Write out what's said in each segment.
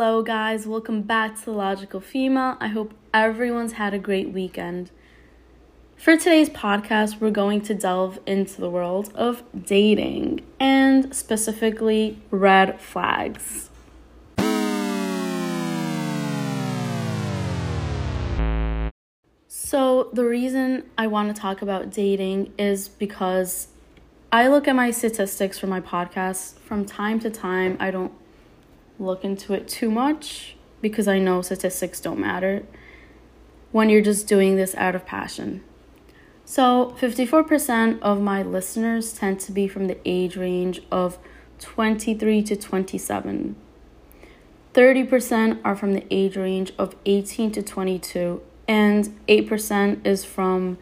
Hello, guys. Welcome back to the Logical Female. I hope everyone's had a great weekend. For today's podcast, we're going to delve into the world of dating and specifically red flags. So, the reason I want to talk about dating is because I look at my statistics for my podcast from time to time. I don't look into it too much because I know statistics don't matter when you're just doing this out of passion. So, 54% of my listeners tend to be from the age range of 23 to 27. 30% are from the age range of 18 to 22, and 8% is from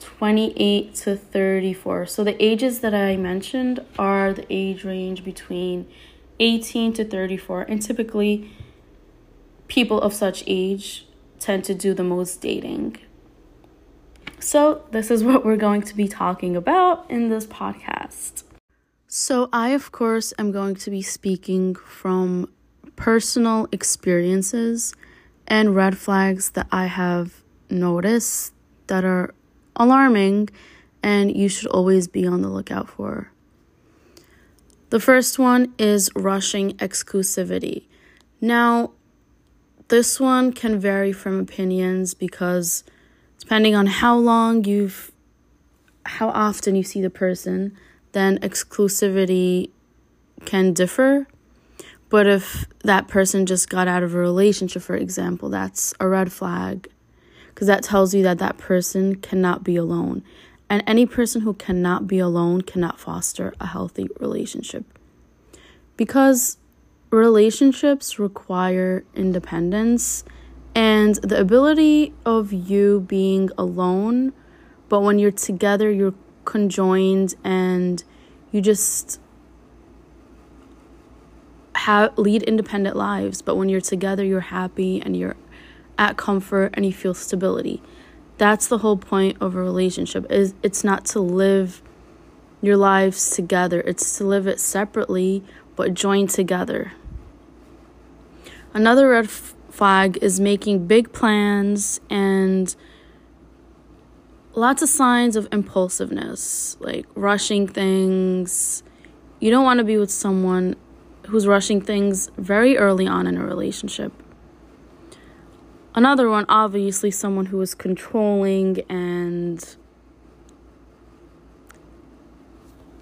28 to 34. So, the ages that I mentioned are the age range between 18 to 34, and typically people of such age tend to do the most dating. So, this is what we're going to be talking about in this podcast. So, I, of course, am going to be speaking from personal experiences and red flags that I have noticed that are alarming and you should always be on the lookout for. The first one is rushing exclusivity. Now, this one can vary from opinions because depending on how long you've how often you see the person, then exclusivity can differ. But if that person just got out of a relationship, for example, that's a red flag because that tells you that that person cannot be alone. And any person who cannot be alone cannot foster a healthy relationship. Because relationships require independence and the ability of you being alone, but when you're together, you're conjoined and you just have lead independent lives but when you're together you're happy and you're at comfort and you feel stability that's the whole point of a relationship is it's not to live your lives together. It's to live it separately but join together. Another red flag is making big plans and lots of signs of impulsiveness like rushing things. You don't want to be with someone who's rushing things very early on in a relationship Another one, obviously, someone who is controlling and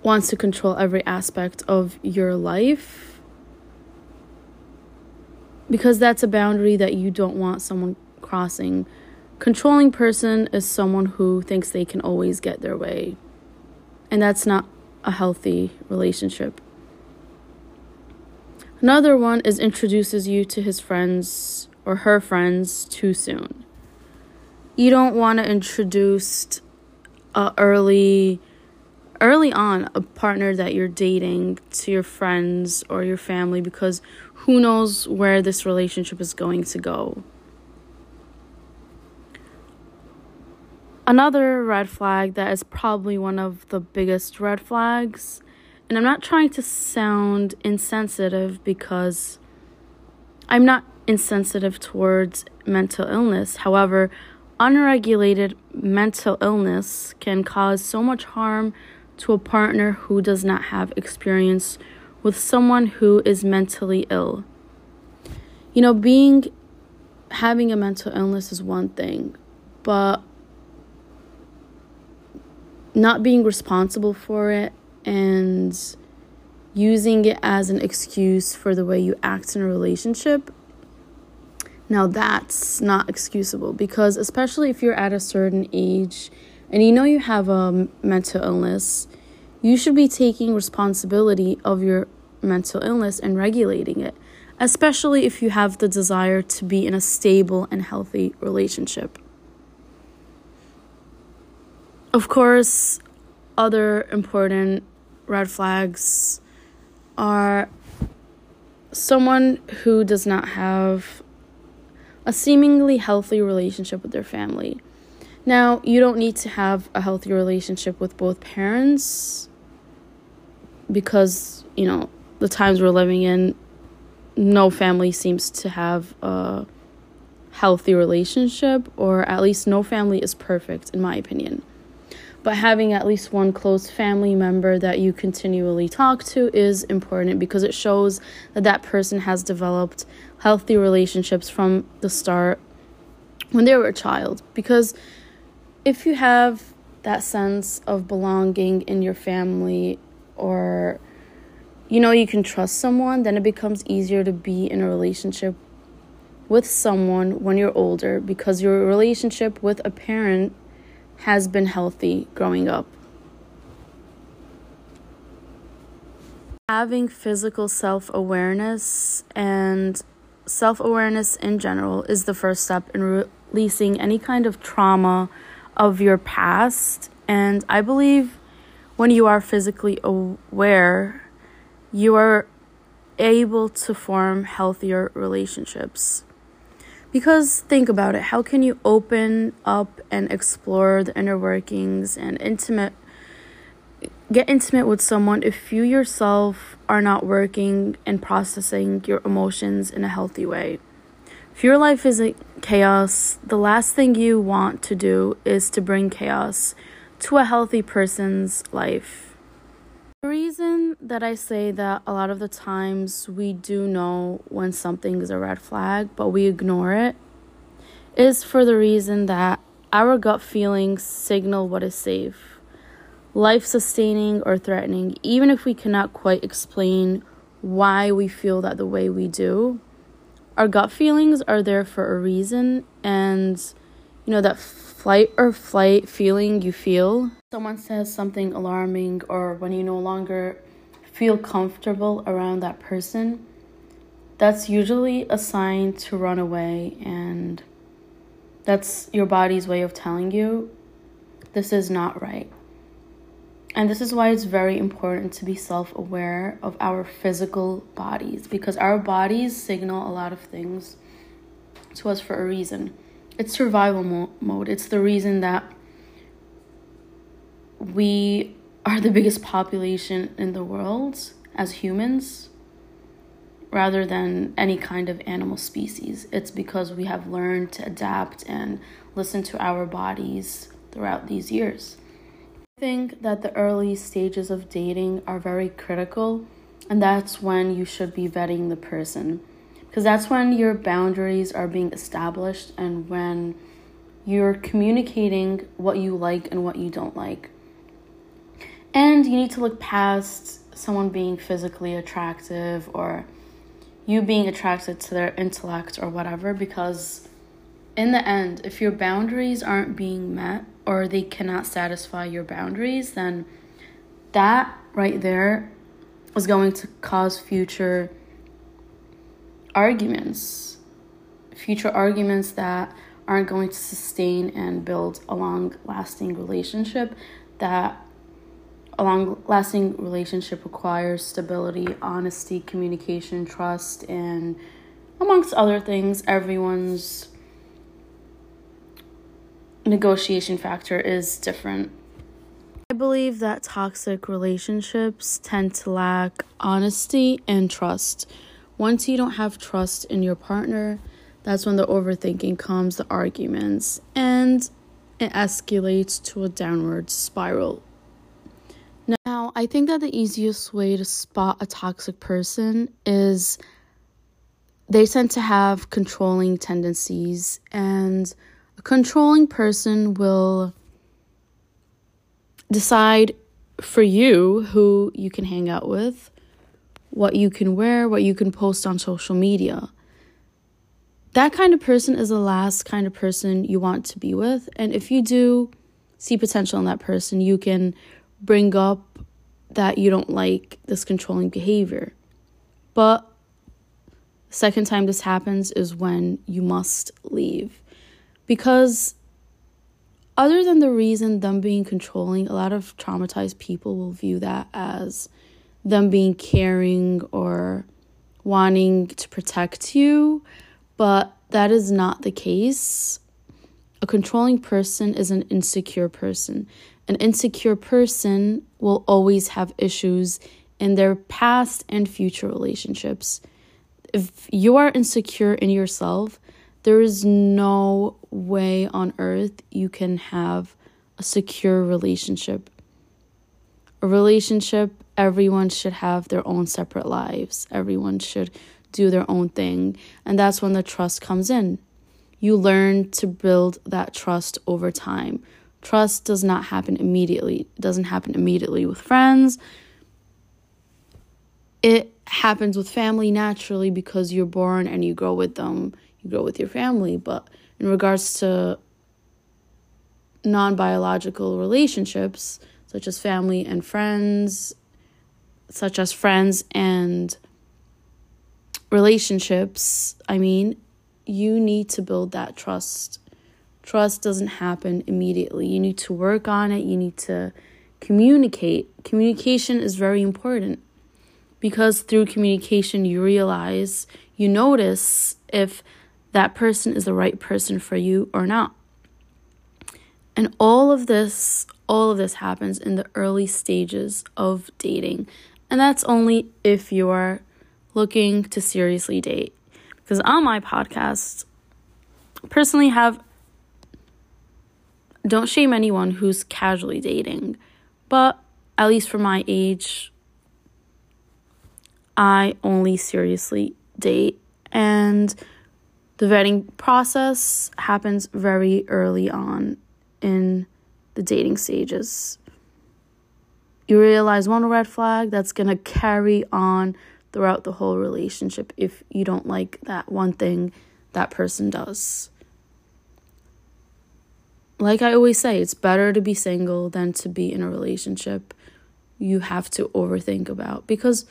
wants to control every aspect of your life. Because that's a boundary that you don't want someone crossing. Controlling person is someone who thinks they can always get their way. And that's not a healthy relationship. Another one is introduces you to his friends or her friends too soon. You don't want to introduce a early early on a partner that you're dating to your friends or your family because who knows where this relationship is going to go. Another red flag that is probably one of the biggest red flags, and I'm not trying to sound insensitive because I'm not insensitive towards mental illness. However, unregulated mental illness can cause so much harm to a partner who does not have experience with someone who is mentally ill. You know, being having a mental illness is one thing, but not being responsible for it and using it as an excuse for the way you act in a relationship now, that's not excusable because, especially if you're at a certain age and you know you have a mental illness, you should be taking responsibility of your mental illness and regulating it, especially if you have the desire to be in a stable and healthy relationship. Of course, other important red flags are someone who does not have a seemingly healthy relationship with their family. Now, you don't need to have a healthy relationship with both parents because, you know, the times we're living in, no family seems to have a healthy relationship, or at least no family is perfect, in my opinion. But having at least one close family member that you continually talk to is important because it shows that that person has developed healthy relationships from the start when they were a child. Because if you have that sense of belonging in your family or you know you can trust someone, then it becomes easier to be in a relationship with someone when you're older because your relationship with a parent has been healthy growing up. Having physical self awareness and self awareness in general is the first step in releasing any kind of trauma of your past. And I believe when you are physically aware, you are able to form healthier relationships. Because think about it how can you open up and explore the inner workings and intimate get intimate with someone if you yourself are not working and processing your emotions in a healthy way? If your life is chaos, the last thing you want to do is to bring chaos to a healthy person's life. The reason that I say that a lot of the times we do know when something is a red flag, but we ignore it, is for the reason that our gut feelings signal what is safe, life sustaining or threatening, even if we cannot quite explain why we feel that the way we do. Our gut feelings are there for a reason and you know that flight or flight feeling you feel someone says something alarming or when you no longer feel comfortable around that person that's usually a sign to run away and that's your body's way of telling you this is not right and this is why it's very important to be self aware of our physical bodies because our bodies signal a lot of things to us for a reason. It's survival mo- mode. It's the reason that we are the biggest population in the world as humans rather than any kind of animal species. It's because we have learned to adapt and listen to our bodies throughout these years. I think that the early stages of dating are very critical, and that's when you should be vetting the person. Because that's when your boundaries are being established and when you're communicating what you like and what you don't like. And you need to look past someone being physically attractive or you being attracted to their intellect or whatever because in the end, if your boundaries aren't being met or they cannot satisfy your boundaries, then that right there is going to cause future arguments. Future arguments that aren't going to sustain and build a long lasting relationship. That a long lasting relationship requires stability, honesty, communication, trust, and amongst other things, everyone's negotiation factor is different. I believe that toxic relationships tend to lack honesty and trust. Once you don't have trust in your partner, that's when the overthinking comes, the arguments, and it escalates to a downward spiral. Now, I think that the easiest way to spot a toxic person is they tend to have controlling tendencies and a controlling person will decide for you who you can hang out with, what you can wear, what you can post on social media. That kind of person is the last kind of person you want to be with. And if you do see potential in that person, you can bring up that you don't like this controlling behavior. But second time this happens is when you must leave. Because other than the reason them being controlling, a lot of traumatized people will view that as them being caring or wanting to protect you, but that is not the case. A controlling person is an insecure person. An insecure person will always have issues in their past and future relationships. if you are insecure in yourself, there is no way on earth you can have a secure relationship. A relationship, everyone should have their own separate lives. Everyone should do their own thing. And that's when the trust comes in. You learn to build that trust over time. Trust does not happen immediately. It doesn't happen immediately with friends. It happens with family naturally because you're born and you grow with them, you grow with your family. But in regards to non biological relationships, such as family and friends, such as friends and relationships, I mean, you need to build that trust. Trust doesn't happen immediately. You need to work on it, you need to communicate. Communication is very important because through communication, you realize, you notice if that person is the right person for you or not. And all of this, all of this happens in the early stages of dating. And that's only if you are looking to seriously date. Because on my podcast, personally have don't shame anyone who's casually dating, but at least for my age, I only seriously date, and the vetting process happens very early on in the dating stages. You realize one red flag that's going to carry on throughout the whole relationship if you don't like that one thing that person does. Like I always say, it's better to be single than to be in a relationship you have to overthink about because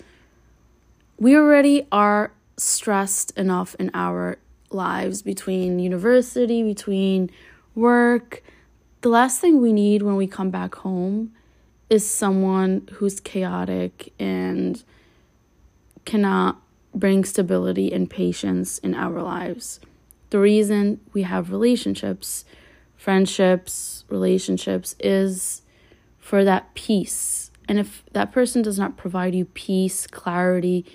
we already are stressed enough in our lives between university, between work. The last thing we need when we come back home is someone who's chaotic and cannot bring stability and patience in our lives. The reason we have relationships, friendships, relationships is for that peace. And if that person does not provide you peace, clarity,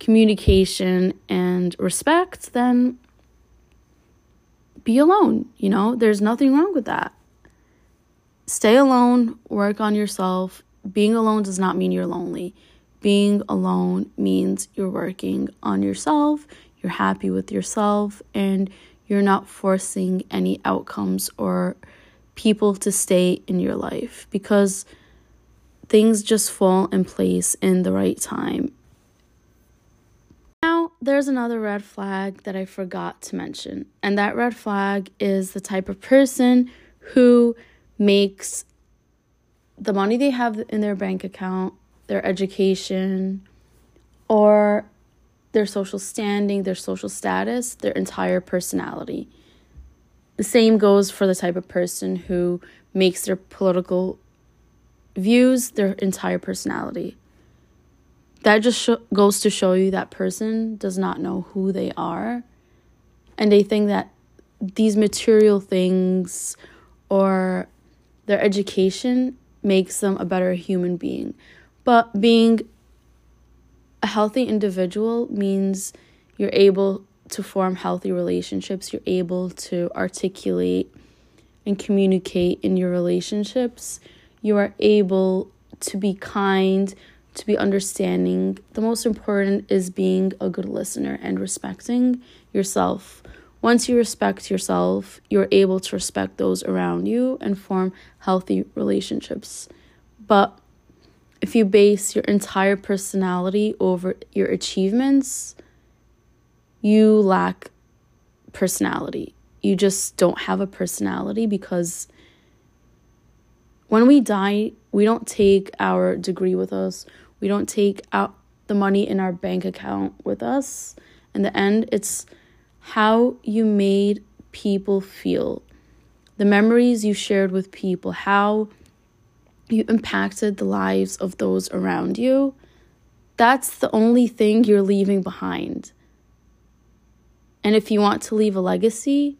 communication, and respect, then be alone. You know, there's nothing wrong with that. Stay alone, work on yourself. Being alone does not mean you're lonely. Being alone means you're working on yourself, you're happy with yourself, and you're not forcing any outcomes or people to stay in your life because things just fall in place in the right time now, there's another red flag that I forgot to mention, and that red flag is the type of person who makes the money they have in their bank account, their education, or their social standing, their social status, their entire personality. The same goes for the type of person who makes their political views their entire personality that just sh- goes to show you that person does not know who they are and they think that these material things or their education makes them a better human being but being a healthy individual means you're able to form healthy relationships you're able to articulate and communicate in your relationships you are able to be kind to be understanding. The most important is being a good listener and respecting yourself. Once you respect yourself, you're able to respect those around you and form healthy relationships. But if you base your entire personality over your achievements, you lack personality. You just don't have a personality because when we die, we don't take our degree with us. We don't take out the money in our bank account with us. In the end, it's how you made people feel, the memories you shared with people, how you impacted the lives of those around you. That's the only thing you're leaving behind. And if you want to leave a legacy,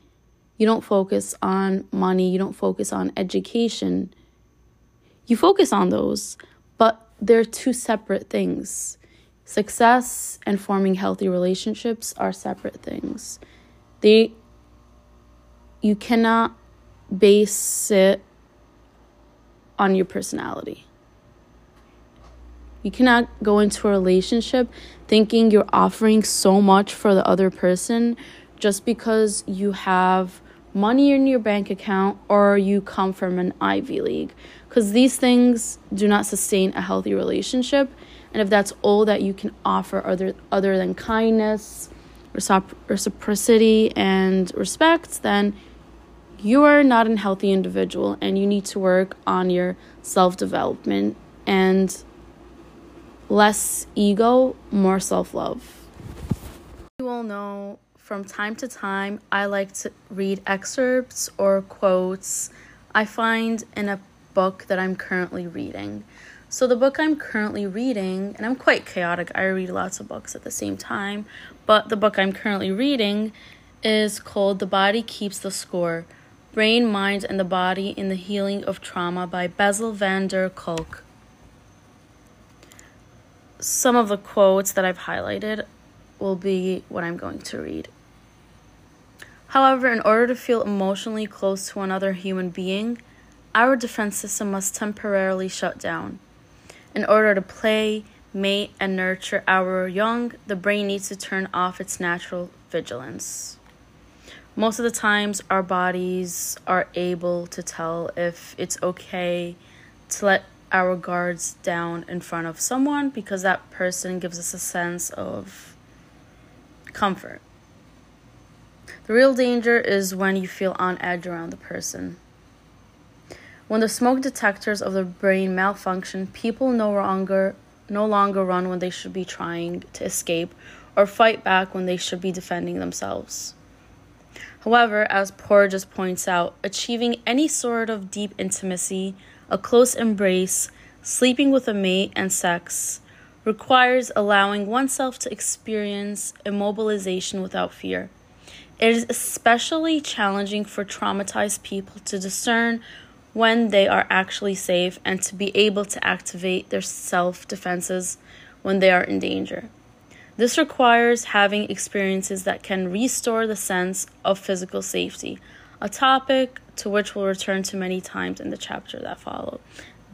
you don't focus on money, you don't focus on education. You focus on those, but they're two separate things. Success and forming healthy relationships are separate things. They you cannot base it on your personality. You cannot go into a relationship thinking you're offering so much for the other person just because you have money in your bank account or you come from an Ivy League. Because these things do not sustain a healthy relationship. And if that's all that you can offer other, other than kindness, reciprocity, and respect, then you are not a healthy individual and you need to work on your self development and less ego, more self love. You all know from time to time I like to read excerpts or quotes I find in a book that I'm currently reading. So, the book I'm currently reading, and I'm quite chaotic, I read lots of books at the same time, but the book I'm currently reading is called The Body Keeps the Score Brain, Mind, and the Body in the Healing of Trauma by Bessel van der Kolk. Some of the quotes that I've highlighted will be what I'm going to read. However, in order to feel emotionally close to another human being, our defense system must temporarily shut down. In order to play, mate, and nurture our young, the brain needs to turn off its natural vigilance most of the times our bodies are able to tell if it's okay to let our guards down in front of someone because that person gives us a sense of comfort. The real danger is when you feel on edge around the person. When the smoke detectors of the brain malfunction, people no longer no longer run when they should be trying to escape or fight back when they should be defending themselves. However, as Porges points out, achieving any sort of deep intimacy, a close embrace, sleeping with a mate, and sex requires allowing oneself to experience immobilization without fear. It is especially challenging for traumatized people to discern when they are actually safe and to be able to activate their self defenses when they are in danger. This requires having experiences that can restore the sense of physical safety, a topic to which we'll return to many times in the chapter that follow.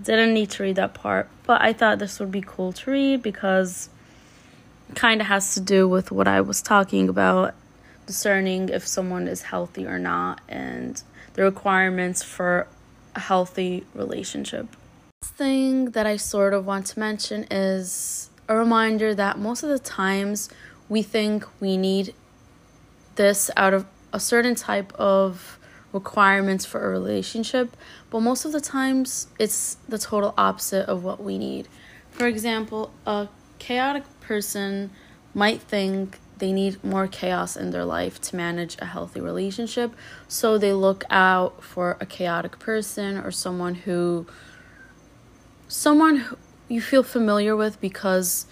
Didn't need to read that part, but I thought this would be cool to read because it kind of has to do with what I was talking about discerning if someone is healthy or not and the requirements for healthy relationship. Thing that I sort of want to mention is a reminder that most of the times we think we need this out of a certain type of requirements for a relationship, but most of the times it's the total opposite of what we need. For example, a chaotic person might think they need more chaos in their life to manage a healthy relationship, so they look out for a chaotic person or someone who someone who, you feel familiar with because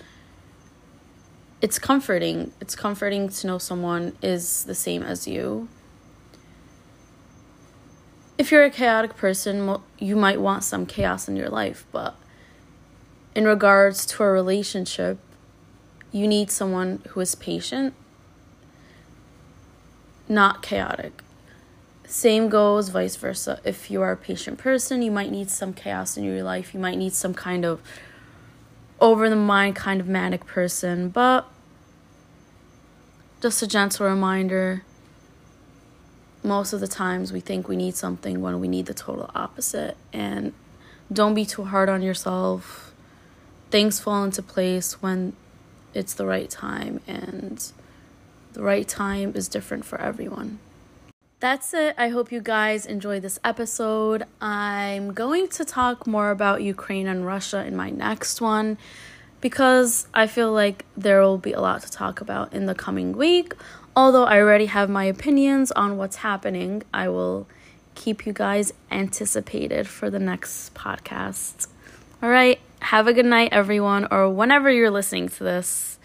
it's comforting. It's comforting to know someone is the same as you. If you're a chaotic person, you might want some chaos in your life, but in regards to a relationship, you need someone who is patient, not chaotic. Same goes vice versa. If you are a patient person, you might need some chaos in your life. You might need some kind of over the mind kind of manic person, but just a gentle reminder most of the times we think we need something when we need the total opposite. And don't be too hard on yourself. Things fall into place when it's the right time, and the right time is different for everyone. That's it. I hope you guys enjoyed this episode. I'm going to talk more about Ukraine and Russia in my next one because I feel like there will be a lot to talk about in the coming week. Although I already have my opinions on what's happening, I will keep you guys anticipated for the next podcast. All right, have a good night, everyone, or whenever you're listening to this.